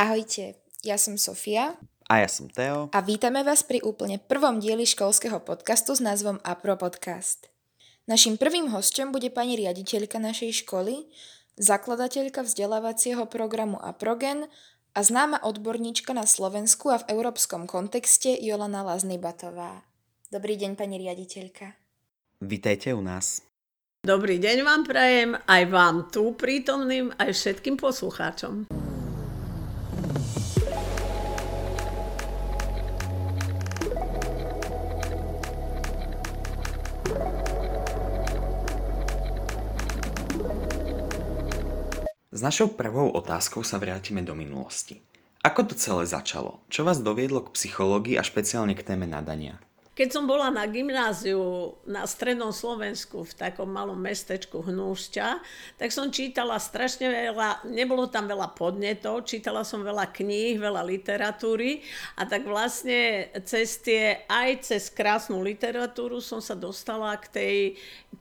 Ahojte, ja som Sofia. A ja som Teo. A vítame vás pri úplne prvom dieli školského podcastu s názvom Apro Podcast. Naším prvým hostom bude pani riaditeľka našej školy, zakladateľka vzdelávacieho programu Aprogen a známa odborníčka na Slovensku a v európskom kontexte Jolana Laznybatová. Dobrý deň, pani riaditeľka. Vítajte u nás. Dobrý deň vám prajem, aj vám tu prítomným, aj všetkým poslucháčom. S našou prvou otázkou sa vrátime do minulosti. Ako to celé začalo? Čo vás doviedlo k psychológii a špeciálne k téme nadania? Keď som bola na gymnáziu na strednom Slovensku v takom malom mestečku Hnúšťa, tak som čítala strašne veľa, nebolo tam veľa podnetov, čítala som veľa kníh, veľa literatúry a tak vlastne cez tie, aj cez krásnu literatúru som sa dostala k tej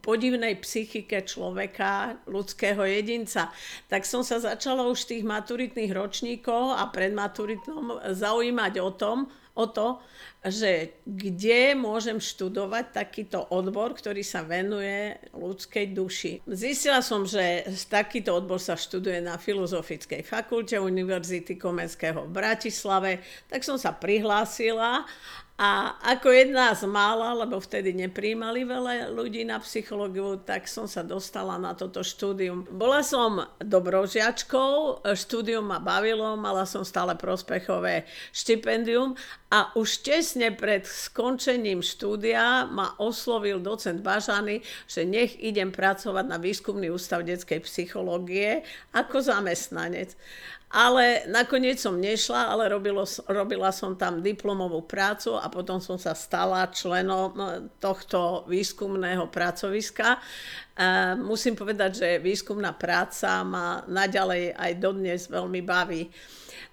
podivnej psychike človeka, ľudského jedinca. Tak som sa začala už tých maturitných ročníkov a pred maturitom zaujímať o tom, o to, že kde môžem študovať takýto odbor, ktorý sa venuje ľudskej duši. Zistila som, že takýto odbor sa študuje na Filozofickej fakulte Univerzity Komenského v Bratislave, tak som sa prihlásila a ako jedna z mála, lebo vtedy nepríjmali veľa ľudí na psychológiu, tak som sa dostala na toto štúdium. Bola som dobrožiačkou, štúdium ma bavilo, mala som stále prospechové štipendium a už tesne pred skončením štúdia ma oslovil docent Bažany, že nech idem pracovať na výskumný ústav detskej psychológie ako zamestnanec. Ale nakoniec som nešla, ale robilo, robila som tam diplomovú prácu a potom som sa stala členom e, tohto výskumného pracoviska. E, musím povedať, že výskumná práca ma naďalej aj dodnes veľmi baví.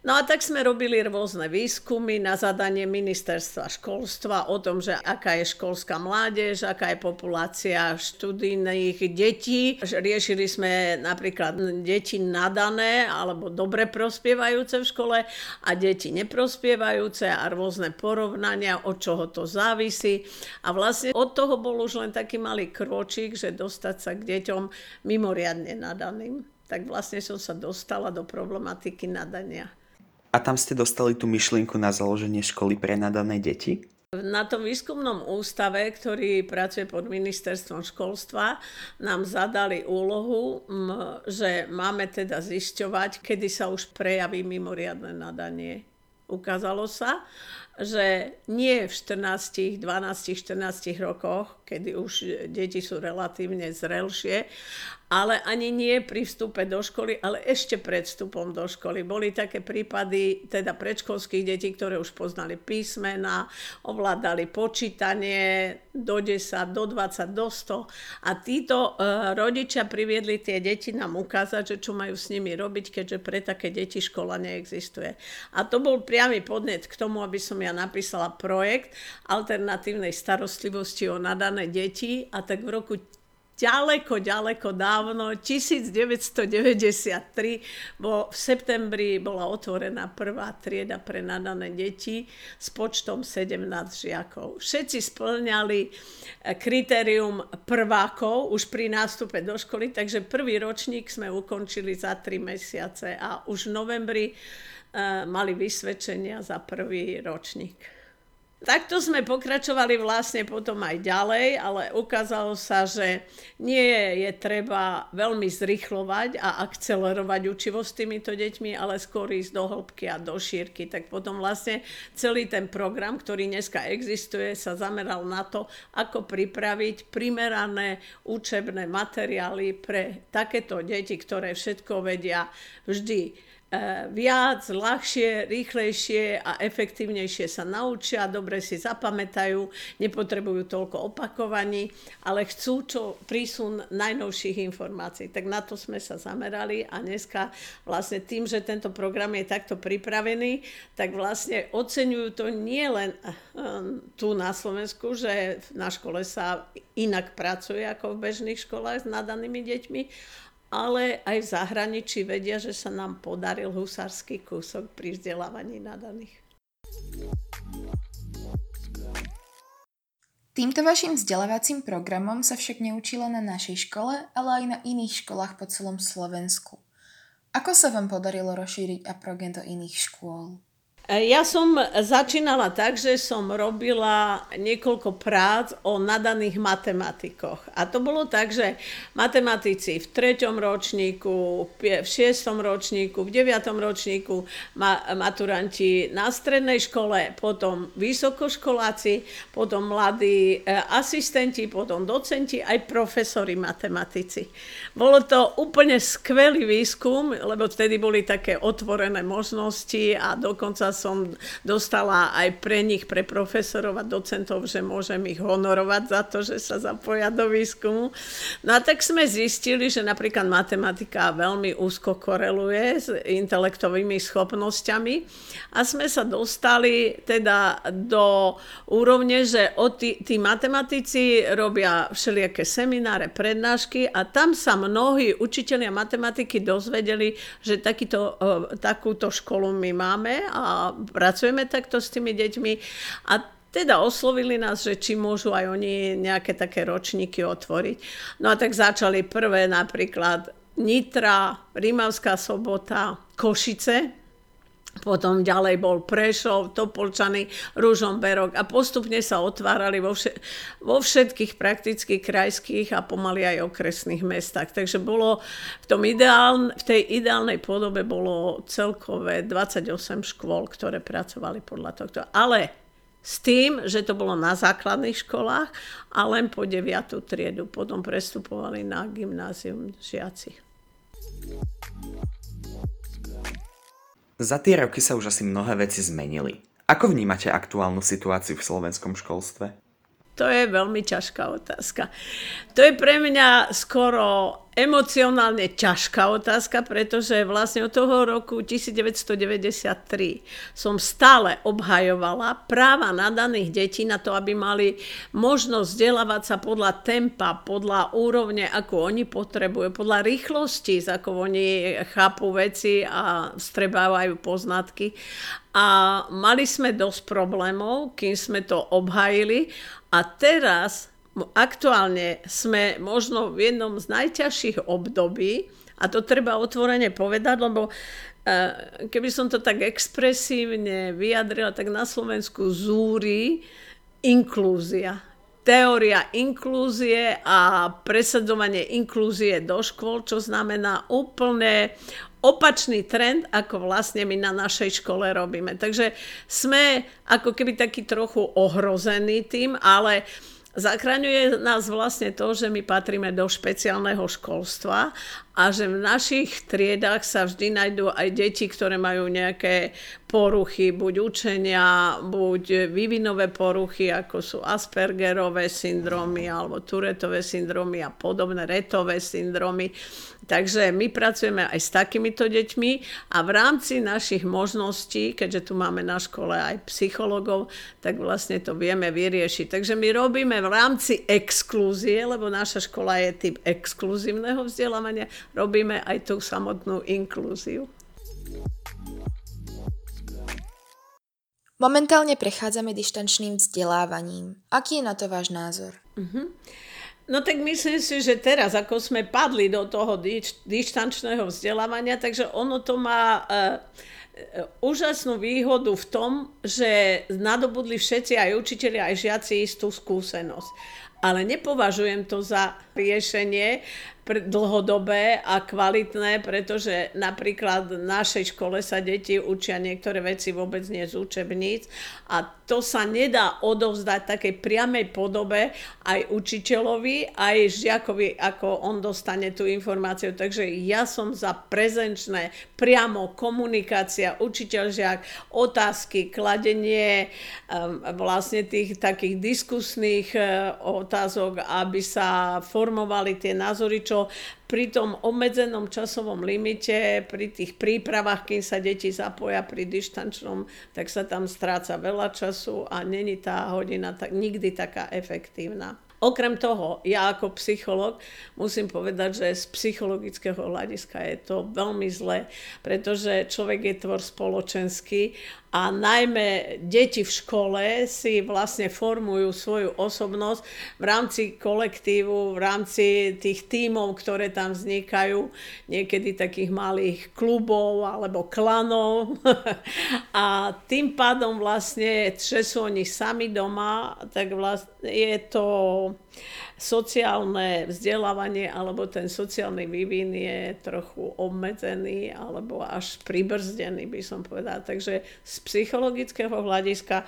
No a tak sme robili rôzne výskumy na zadanie ministerstva školstva o tom, že aká je školská mládež, aká je populácia študijných detí. Riešili sme napríklad deti nadané alebo dobre prospievajúce v škole a deti neprospievajúce a rôzne porovnania, od čoho to závisí. A vlastne od toho bol už len taký malý kročík, že dostať sa k deťom mimoriadne nadaným. Tak vlastne som sa dostala do problematiky nadania. A tam ste dostali tú myšlienku na založenie školy pre nadané deti? Na tom výskumnom ústave, ktorý pracuje pod ministerstvom školstva, nám zadali úlohu, že máme teda zisťovať, kedy sa už prejaví mimoriadne nadanie. Ukázalo sa, že nie v 14, 12, 14 rokoch, kedy už deti sú relatívne zrelšie, ale ani nie pri vstupe do školy, ale ešte pred vstupom do školy. Boli také prípady teda predškolských detí, ktoré už poznali písmena, ovládali počítanie do 10, do 20, do 100 a títo e, rodičia priviedli tie deti nám ukázať, že čo majú s nimi robiť, keďže pre také deti škola neexistuje. A to bol priamy podnet k tomu, aby som ja napísala projekt alternatívnej starostlivosti o nadané deti a tak v roku ďaleko, ďaleko dávno, 1993, bo v septembri bola otvorená prvá trieda pre nadané deti s počtom 17 žiakov. Všetci splňali eh, kritérium prvákov už pri nástupe do školy, takže prvý ročník sme ukončili za 3 mesiace a už v novembri uh, mali vysvedčenia za prvý ročník. Takto sme pokračovali vlastne potom aj ďalej, ale ukázalo sa, že nie je treba veľmi zrychlovať a akcelerovať učivo s týmito deťmi, ale skôr ísť do hĺbky a do šírky. Tak potom vlastne celý ten program, ktorý dneska existuje, sa zameral na to, ako pripraviť primerané učebné materiály pre takéto deti, ktoré všetko vedia vždy viac, ľahšie, rýchlejšie a efektívnejšie sa naučia, dobre si zapamätajú, nepotrebujú toľko opakovaní, ale chcú čo prísun najnovších informácií. Tak na to sme sa zamerali a dneska vlastne tým, že tento program je takto pripravený, tak vlastne oceňujú to nie len e, tu na Slovensku, že na škole sa inak pracuje ako v bežných školách s nadanými deťmi, ale aj v zahraničí vedia, že sa nám podaril husársky kúsok pri vzdelávaní nadaných. Týmto vašim vzdelávacím programom sa však neučí len na našej škole, ale aj na iných školách po celom Slovensku. Ako sa vám podarilo rozšíriť aprogen do iných škôl? Ja som začínala tak, že som robila niekoľko prác o nadaných matematikoch. A to bolo tak, že matematici v treťom ročníku, v šiestom ročníku, v deviatom ročníku, maturanti na strednej škole, potom vysokoškoláci, potom mladí e, asistenti, potom docenti, aj profesori matematici. Bolo to úplne skvelý výskum, lebo vtedy boli také otvorené možnosti a dokonca som dostala aj pre nich, pre profesorov a docentov, že môžem ich honorovať za to, že sa zapoja do výskumu. No a tak sme zistili, že napríklad matematika veľmi úzko koreluje s intelektovými schopnosťami a sme sa dostali teda do úrovne, že tí, tí matematici robia všelijaké semináre, prednášky a tam sa mnohí učiteľia matematiky dozvedeli, že takýto, e, takúto školu my máme a pracujeme takto s tými deťmi a teda oslovili nás, že či môžu aj oni nejaké také ročníky otvoriť. No a tak začali prvé napríklad Nitra, Rímavská sobota, Košice, potom ďalej bol Prešov, Topolčany, Ružomberok a postupne sa otvárali vo, vše, vo všetkých prakticky krajských a pomaly aj okresných mestách. Takže bolo v, tom ideál, v tej ideálnej podobe bolo celkové 28 škôl, ktoré pracovali podľa tohto. Ale s tým, že to bolo na základných školách a len po 9. triedu. Potom prestupovali na gymnázium žiaci. Za tie roky sa už asi mnohé veci zmenili. Ako vnímate aktuálnu situáciu v slovenskom školstve? To je veľmi ťažká otázka. To je pre mňa skoro emocionálne ťažká otázka, pretože vlastne od toho roku 1993 som stále obhajovala práva nadaných detí na to, aby mali možnosť vzdelávať sa podľa tempa, podľa úrovne, ako oni potrebujú, podľa rýchlosti, ako oni chápu veci a strebávajú poznatky. A mali sme dosť problémov, kým sme to obhajili. A teraz aktuálne sme možno v jednom z najťažších období, a to treba otvorene povedať, lebo eh, keby som to tak expresívne vyjadrila, tak na Slovensku zúri inklúzia. Teória inklúzie a presadzovanie inklúzie do škôl, čo znamená úplne opačný trend, ako vlastne my na našej škole robíme. Takže sme ako keby taký trochu ohrození tým, ale uh, Zachraňuje nás vlastne to, že my patríme do špeciálneho školstva a že v našich triedách sa vždy nájdú aj deti, ktoré majú nejaké poruchy, buď učenia, buď vývinové poruchy, ako sú Aspergerové syndromy alebo Turetové syndromy a podobné retové syndromy. Takže my pracujeme aj s takýmito deťmi a v rámci našich možností, keďže tu máme na škole aj psychologov, tak vlastne to vieme vyriešiť. Takže my robíme v rámci exklúzie, lebo naša škola je typ exkluzívneho vzdelávania, robíme aj tú samotnú inklúziu. Momentálne prechádzame dištančným vzdelávaním. Aký je na to váš názor? Uh-huh. No tak myslím si, že teraz, ako sme padli do toho dištančného vzdelávania, takže ono to má uh, úžasnú výhodu v tom, že nadobudli všetci, aj učiteľi, aj žiaci istú skúsenosť. Ale nepovažujem to za riešenie, dlhodobé a kvalitné, pretože napríklad v našej škole sa deti učia niektoré veci vôbec nie z učebníc a to sa nedá odovzdať takej priamej podobe aj učiteľovi, aj žiakovi, ako on dostane tú informáciu. Takže ja som za prezenčné, priamo komunikácia, učiteľ-žiak, otázky, kladenie um, vlastne tých takých diskusných uh, otázok, aby sa formovali tie názory, čo čo pri tom obmedzenom časovom limite, pri tých prípravách, kým sa deti zapoja pri dištančnom, tak sa tam stráca veľa času a není tá hodina tak, nikdy taká efektívna. Okrem toho, ja ako psycholog musím povedať, že z psychologického hľadiska je to veľmi zlé, pretože človek je tvor spoločenský a najmä deti v škole si vlastne formujú svoju osobnosť v rámci kolektívu, v rámci tých tímov, ktoré tam vznikajú, niekedy takých malých klubov alebo klanov. a tým pádom vlastne, že sú oni sami doma, tak vlastne je to sociálne vzdelávanie alebo ten sociálny vývin je trochu obmedzený alebo až pribrzdený, by som povedala. Takže z psychologického hľadiska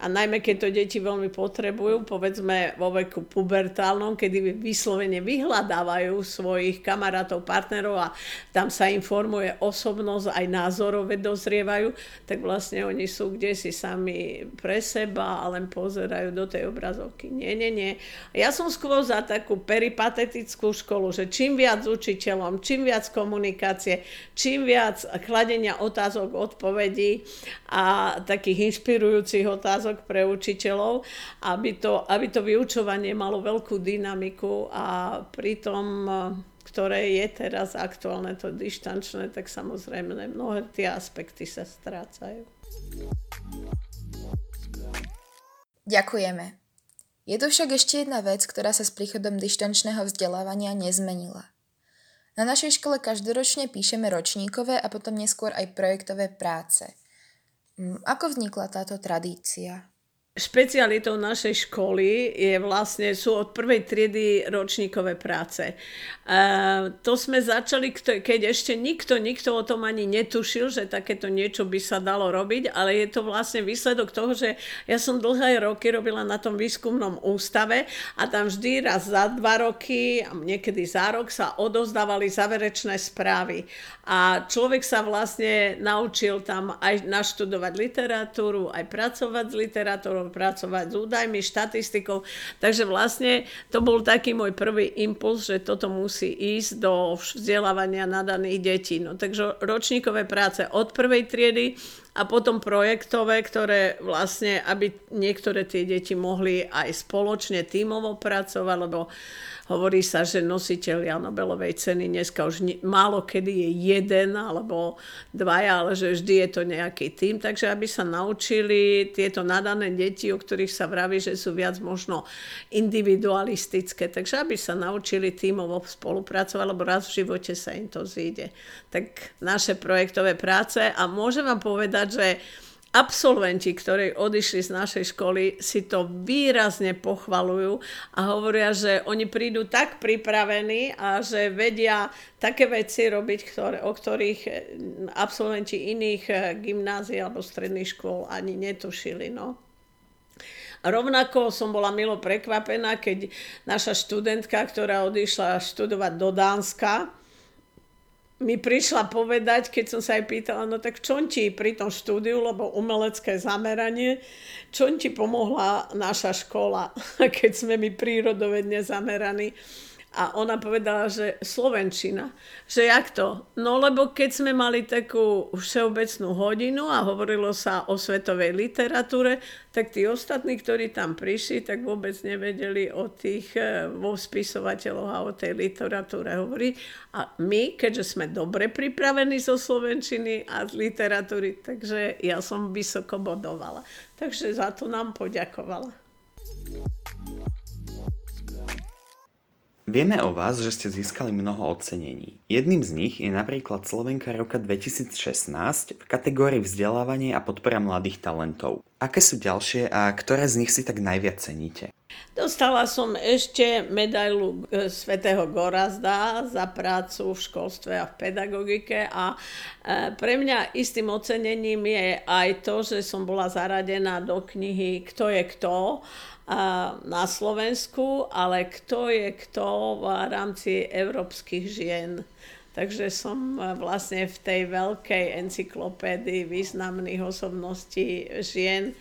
a najmä keď to deti veľmi potrebujú, povedzme vo veku pubertálnom, kedy vyslovene vyhľadávajú svojich kamarátov, partnerov a tam sa informuje osobnosť, aj názorové dozrievajú, tak vlastne oni sú kde si sami pre seba a len pozerajú do tej obrazovky. Nie, nie, nie. Ja som skôr za takú peripatetickú školu, že čím viac učiteľom, čím viac komunikácie, čím viac kladenia otázok, odpovedí a takých inšpirujúcich otázok, otázok pre učiteľov, aby to, aby to vyučovanie malo veľkú dynamiku a pritom ktoré je teraz aktuálne, to dištančné, tak samozrejme mnohé tie aspekty sa strácajú. Ďakujeme. Je tu však ešte jedna vec, ktorá sa s príchodom dištančného vzdelávania nezmenila. Na našej škole každoročne píšeme ročníkové a potom neskôr aj projektové práce – ako vznikla táto tradícia? Špecialitou našej školy je vlastne, sú od prvej triedy ročníkové práce. E, to sme začali, keď ešte nikto, nikto o tom ani netušil, že takéto niečo by sa dalo robiť, ale je to vlastne výsledok toho, že ja som dlhé roky robila na tom výskumnom ústave a tam vždy raz za dva roky, niekedy za rok sa odozdávali záverečné správy. A človek sa vlastne naučil tam aj naštudovať literatúru, aj pracovať s literatúrou, pracovať s údajmi, štatistikou. Takže vlastne to bol taký môj prvý impuls, že toto musí ísť do vzdelávania nadaných detí. No, takže ročníkové práce od prvej triedy a potom projektové, ktoré vlastne, aby niektoré tie deti mohli aj spoločne tímovo pracovať, lebo Hovorí sa, že nositeľia Nobelovej ceny dneska už málo kedy je jeden alebo dvaja, ale že vždy je to nejaký tým. Takže aby sa naučili tieto nadané deti, o ktorých sa vraví, že sú viac možno individualistické, takže aby sa naučili tímovo spolupracovať, lebo raz v živote sa im to zíde. Tak naše projektové práce a môžem vám povedať, že absolventi, ktorí odišli z našej školy, si to výrazne pochvalujú a hovoria, že oni prídu tak pripravení a že vedia také veci robiť, ktoré, o ktorých eh, absolventi iných eh, gymnázií alebo stredných škôl ani netušili. No. Rovnako som bola milo prekvapená, keď naša študentka, ktorá odišla študovať do Dánska, mi prišla povedať, keď som sa aj pýtala, no tak čo ti pri tom štúdiu, lebo umelecké zameranie, čo ti pomohla naša škola, keď sme my prírodovedne zameraní. A ona povedala, že Slovenčina. Že jak to? No lebo keď sme mali takú všeobecnú hodinu a hovorilo sa o svetovej literatúre, tak tí ostatní, ktorí tam prišli, tak vôbec nevedeli o tých e, vo spisovateľoch a o tej literatúre hovoriť. A my, keďže sme dobre pripravení zo Slovenčiny a z literatúry, takže ja som vysoko bodovala. Takže za to nám poďakovala. Vieme o vás, že ste získali mnoho ocenení. Jedným z nich je napríklad Slovenka roka 2016 v kategórii vzdelávanie a podpora mladých talentov. Aké sú ďalšie a ktoré z nich si tak najviac ceníte? Dostala som ešte medailu e, svätého Gorazda za prácu v školstve a v pedagogike a e, pre mňa istým ocenením je aj to, že som bola zaradená do knihy Kto je kto na Slovensku, ale kto je kto v rámci európskych žien. Takže som e, vlastne v tej veľkej encyklopédii významných osobností žien, e,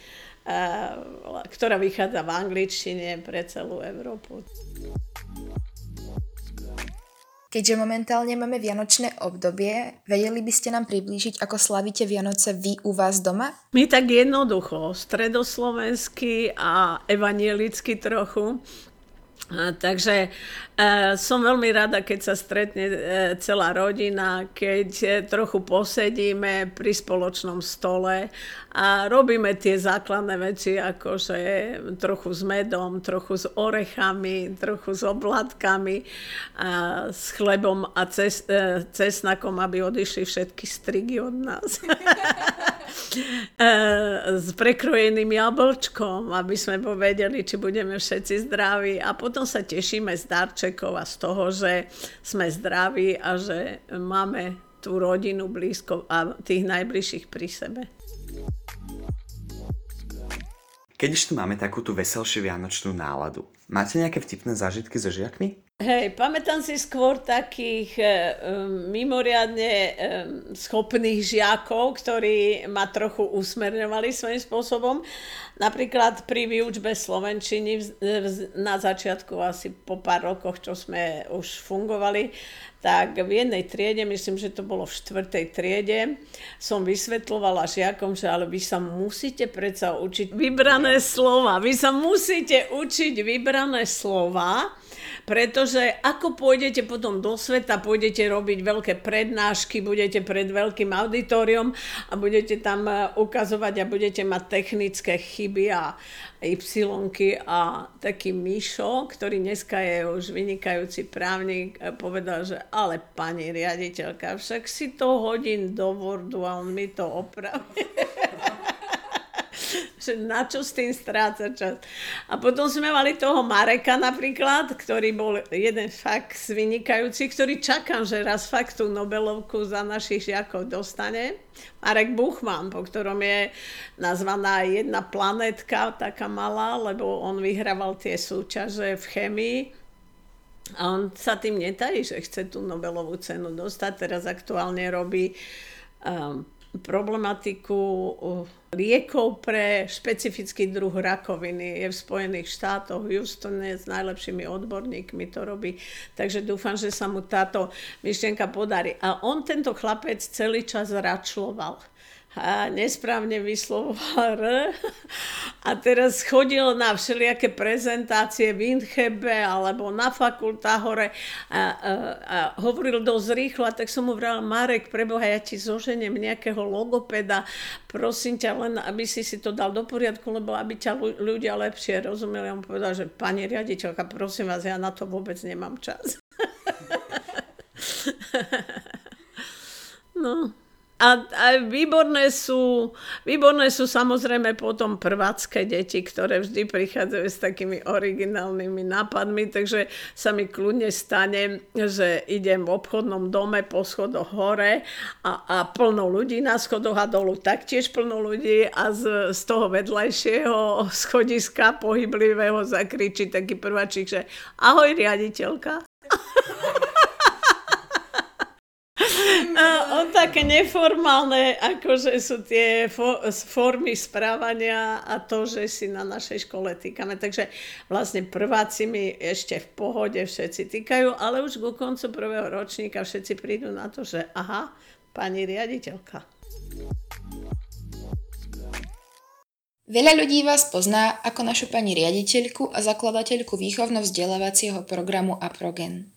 ktorá vychádza v angličtine pre celú Európu. Keďže momentálne máme vianočné obdobie, vedeli by ste nám priblížiť, ako slavíte Vianoce vy u vás doma? My tak jednoducho, stredoslovenský a evanielicky trochu. Takže e, som veľmi rada, keď sa stretne e, celá rodina, keď e, trochu posedíme pri spoločnom stole a robíme tie základné veci, ako že trochu s medom, trochu s orechami, trochu s obladkami, a s chlebom a ces, cesnakom, aby odišli všetky strigy od nás. s prekrojeným jablčkom, aby sme povedali, či budeme všetci zdraví. A potom sa tešíme z darčekov a z toho, že sme zdraví a že máme tú rodinu blízko a tých najbližších pri sebe. Keď už tu máme takú tú veselšiu vianočnú náladu, máte nejaké vtipné zážitky so žiakmi? Hej, pamätám si skôr takých e, mimoriadne e, schopných žiakov, ktorí ma trochu usmerňovali svojím spôsobom. Napríklad pri výučbe Slovenčiny v, v, na začiatku, asi po pár rokoch, čo sme už fungovali, tak v jednej triede, myslím, že to bolo v štvrtej triede, som vysvetlovala žiakom, že ale vy sa musíte predsa učiť vybrané slova. Vy sa musíte učiť vybrané slova, pretože ako pôjdete potom do sveta, pôjdete robiť veľké prednášky, budete pred veľkým auditorium a budete tam e, ukazovať a budete mať technické chyby a y a taký Mišo, ktorý dneska je už vynikajúci právnik, e, povedal, že ale pani riaditeľka, však si to hodím do Wordu a on mi to opraví. že na čo s tým stráca čas. A potom sme mali toho Mareka napríklad, ktorý bol jeden fakt vynikajúci, ktorý čakám, že raz fakt tú Nobelovku za našich žiakov dostane. Marek Buchman, po ktorom je nazvaná jedna planetka, taká malá, lebo on vyhrával tie súťaže v chemii. A on sa tým netají, že chce tú Nobelovú cenu dostať. Teraz aktuálne robí um, problematiku liekov pre špecifický druh rakoviny. Je v Spojených štátoch, v Houstone s najlepšími odborníkmi to robí. Takže dúfam, že sa mu táto myšlienka podarí. A on, tento chlapec, celý čas račloval a nesprávne vyslovoval R a teraz chodil na všelijaké prezentácie v Inchebe alebo na fakultách hore a, a, a hovoril dosť rýchlo a tak som mu vral, Marek, preboha, ja ti zoženiem nejakého logopeda, prosím ťa len, aby si si to dal do poriadku, lebo aby ťa ľudia lepšie rozumeli. A on povedal, že pani riaditeľka, prosím vás, ja na to vôbec nemám čas. no. A, a výborné, sú, výborné sú samozrejme potom prvácké deti, ktoré vždy prichádzajú s takými originálnymi nápadmi, takže sa mi kľudne stane, že idem v obchodnom dome po schodoch hore a, a plno ľudí na schodoch a dolu taktiež plno ľudí a z, z toho vedľajšieho schodiska pohyblivého zakričí taký prváčik, že ahoj riaditeľka. On také neformálne, akože sú tie fo- formy správania a to, že si na našej škole týkame. Takže vlastne prváci mi ešte v pohode všetci týkajú, ale už ku koncu prvého ročníka všetci prídu na to, že aha, pani riaditeľka. Veľa ľudí vás pozná ako našu pani riaditeľku a zakladateľku výchovno-vzdelávacieho programu APROGEN.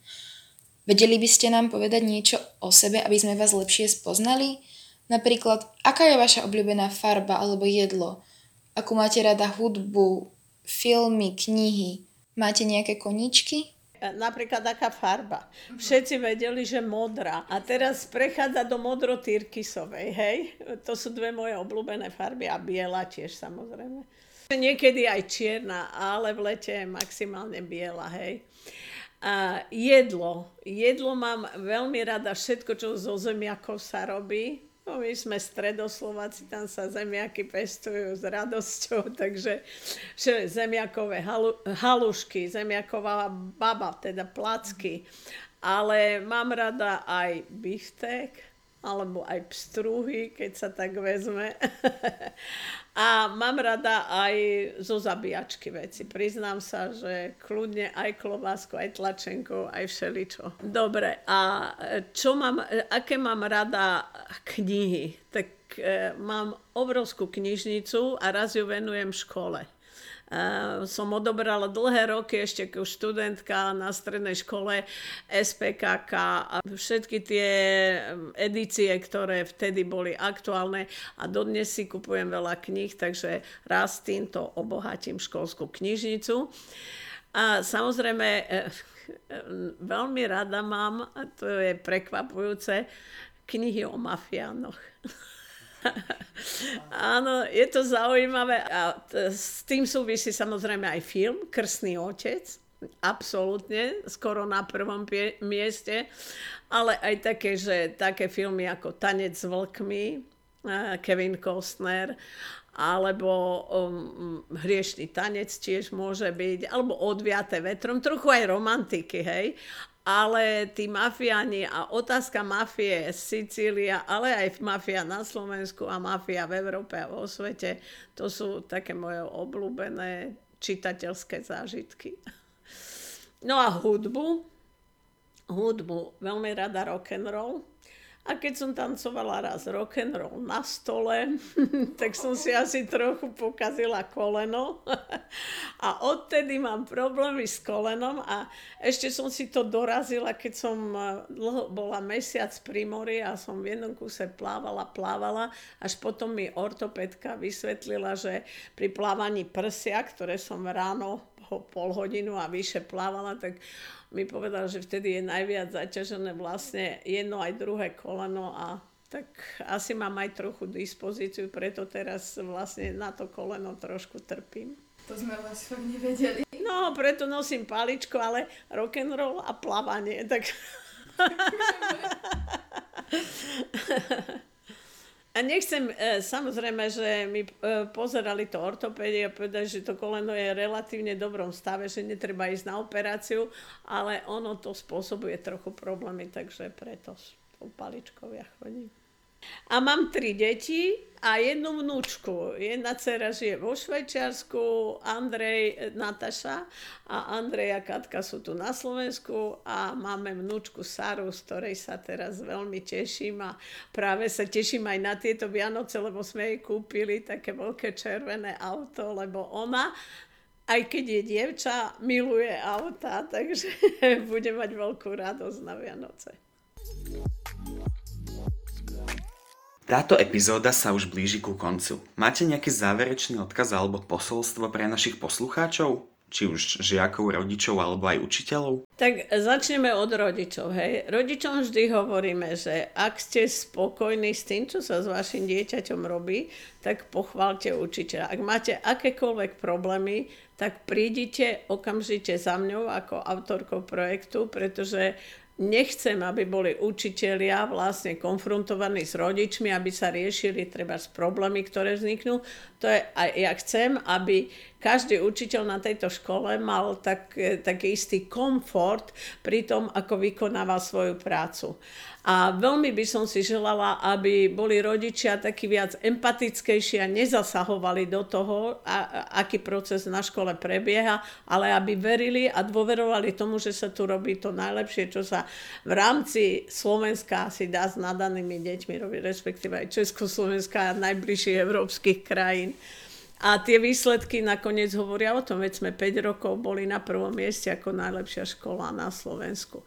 Vedeli by ste nám povedať niečo o sebe, aby sme vás lepšie spoznali? Napríklad, aká je vaša obľúbená farba alebo jedlo? Akú máte rada hudbu, filmy, knihy? Máte nejaké koničky? napríklad aká farba. Všetci vedeli, že modrá. A teraz prechádza do modro-tyrkysovej, hej? To sú dve moje obľúbené farby a biela tiež samozrejme. Niekedy aj čierna, ale v lete je maximálne biela, hej. A jedlo. Jedlo mám veľmi rada všetko, čo zo zemiakov sa robí. No, my sme stredoslováci, tam sa zemiaky pestujú s radosťou, takže zemiakové halu, halušky, zemiaková baba, teda placky. Ale mám rada aj biftek, alebo aj pstruhy, keď sa tak vezme. a mám rada aj zo zabíjačky veci. Priznám sa, že kľudne aj klobásku, aj tlačenku, aj všeličo. Dobre, a čo mám, aké mám rada knihy? Tak e, mám obrovskú knižnicu a raz ju venujem škole. Som odobrala dlhé roky ešte ako študentka na strednej škole SPKK a všetky tie edície, ktoré vtedy boli aktuálne a dodnes si kupujem veľa kníh, takže raz týmto obohatím školskú knižnicu. A samozrejme, e, e, veľmi rada mám, a to je prekvapujúce, knihy o mafiánoch. Áno, je to zaujímavé a s tým súvisí samozrejme aj film Krstný otec, absolútne, skoro na prvom pie- mieste, ale aj také, že také filmy ako Tanec s vlkmi, Kevin Costner, alebo um, Hriešný tanec tiež môže byť, alebo Odviaté vetrom, trochu aj romantiky, hej ale tí mafiáni a otázka mafie Sicília, ale aj mafia na Slovensku a mafia v Európe a vo svete, to sú také moje obľúbené čitateľské zážitky. No a hudbu, hudbu, veľmi rada rock and roll, a keď som tancovala raz rock and roll na stole, tak som si asi trochu pokazila koleno. a odtedy mám problémy s kolenom a ešte som si to dorazila, keď som eh, dlho, bola mesiac pri mori a som v jednom kuse plávala, plávala, až potom mi ortopedka vysvetlila, že pri plávaní prsia, ktoré som ráno pol hodinu a vyše plávala, tak mi povedal, že vtedy je najviac zaťažené vlastne jedno aj druhé koleno a tak asi mám aj trochu dispozíciu, preto teraz vlastne na to koleno trošku trpím. To sme vás fakt nevedeli. No, preto nosím paličko, ale rock and roll a plávanie, tak... A nechcem, e, samozrejme, že mi e, pozerali to ortopédie a povedali, že to koleno je relatívne dobrom stave, že netreba ísť na operáciu, ale ono to spôsobuje trochu problémy, takže preto s paličkou ja chodím. A mám tri deti a jednu vnúčku. Jedna dcera žije vo Švajčiarsku, Andrej, Nataša a Andrej a Katka sú tu na Slovensku a máme vnúčku Saru, z ktorej sa teraz veľmi teším a práve sa teším aj na tieto Vianoce, lebo sme jej kúpili také veľké červené auto, lebo ona aj keď je dievča, miluje auta, takže bude mať veľkú radosť na Vianoce. Táto epizóda sa už blíži ku koncu. Máte nejaký záverečný odkaz alebo posolstvo pre našich poslucháčov? či už žiakov, rodičov alebo aj učiteľov? Tak začneme od rodičov. Hej. Rodičom vždy hovoríme, že ak ste spokojní s tým, čo sa s vašim dieťaťom robí, tak pochválte učiteľa. Ak máte akékoľvek problémy, tak prídite okamžite za mňou ako autorkou projektu, pretože nechcem, aby boli učitelia vlastne konfrontovaní s rodičmi, aby sa riešili treba s problémy, ktoré vzniknú. To je, a ja chcem, aby každý učiteľ na tejto škole mal tak, taký istý komfort pri tom, ako vykonáva svoju prácu. A veľmi by som si želala, aby boli rodičia takí viac empatickejší a nezasahovali do toho, a, aký proces na škole prebieha, ale aby verili a dôverovali tomu, že sa tu robí to najlepšie, čo sa v rámci Slovenska si dá s nadanými deťmi robiť, respektíve aj Československa a najbližších európskych krajín. A tie výsledky nakoniec hovoria o tom, veď sme 5 rokov boli na prvom mieste ako najlepšia škola na Slovensku.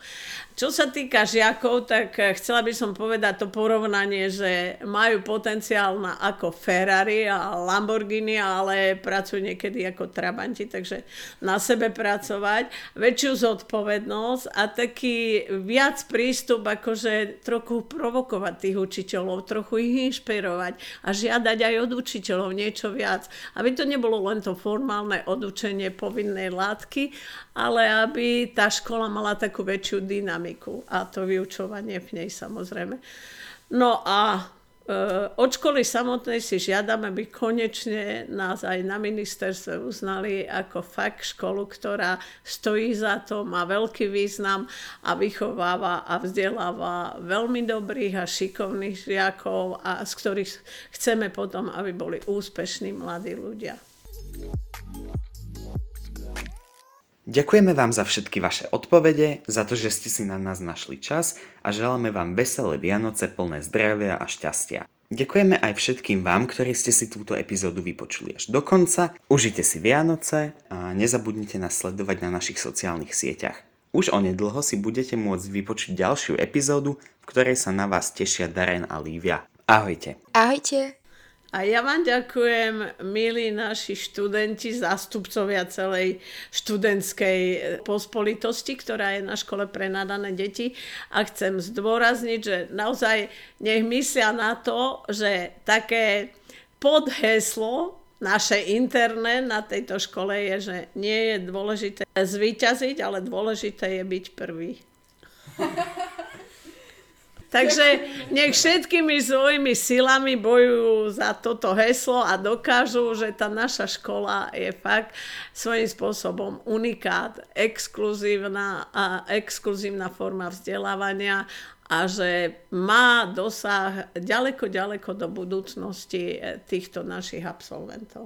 Čo sa týka žiakov, tak chcela by som povedať to porovnanie, že majú potenciál na ako Ferrari a Lamborghini, ale pracujú niekedy ako Trabanti, takže na sebe pracovať, väčšiu zodpovednosť a taký viac prístup, akože trochu provokovať tých učiteľov, trochu ich inšpirovať a žiadať aj od učiteľov niečo viac aby to nebolo len to formálne odučenie povinnej látky, ale aby tá škola mala takú väčšiu dynamiku a to vyučovanie v nej samozrejme. No a od školy samotnej si žiadame, aby konečne nás aj na ministerstve uznali ako fakt školu, ktorá stojí za to, má veľký význam a vychováva a vzdeláva veľmi dobrých a šikovných žiakov, a z ktorých chceme potom, aby boli úspešní mladí ľudia. Ďakujeme vám za všetky vaše odpovede, za to, že ste si na nás našli čas a želáme vám veselé Vianoce plné zdravia a šťastia. Ďakujeme aj všetkým vám, ktorí ste si túto epizódu vypočuli až do konca. Užite si Vianoce a nezabudnite nás sledovať na našich sociálnych sieťach. Už onedlho si budete môcť vypočuť ďalšiu epizódu, v ktorej sa na vás tešia Darren a Lívia. Ahojte. Ahojte. A ja vám ďakujem, milí naši študenti, zástupcovia celej študentskej pospolitosti, ktorá je na škole pre nadané deti. A chcem zdôrazniť, že naozaj nech myslia na to, že také podheslo naše interné na tejto škole je, že nie je dôležité zvíťaziť, ale dôležité je byť prvý. Takže nech všetkými svojimi silami bojujú za toto heslo a dokážu, že tá naša škola je fakt svojím spôsobom unikát, exkluzívna, a exkluzívna forma vzdelávania a že má dosah ďaleko, ďaleko do budúcnosti týchto našich absolventov.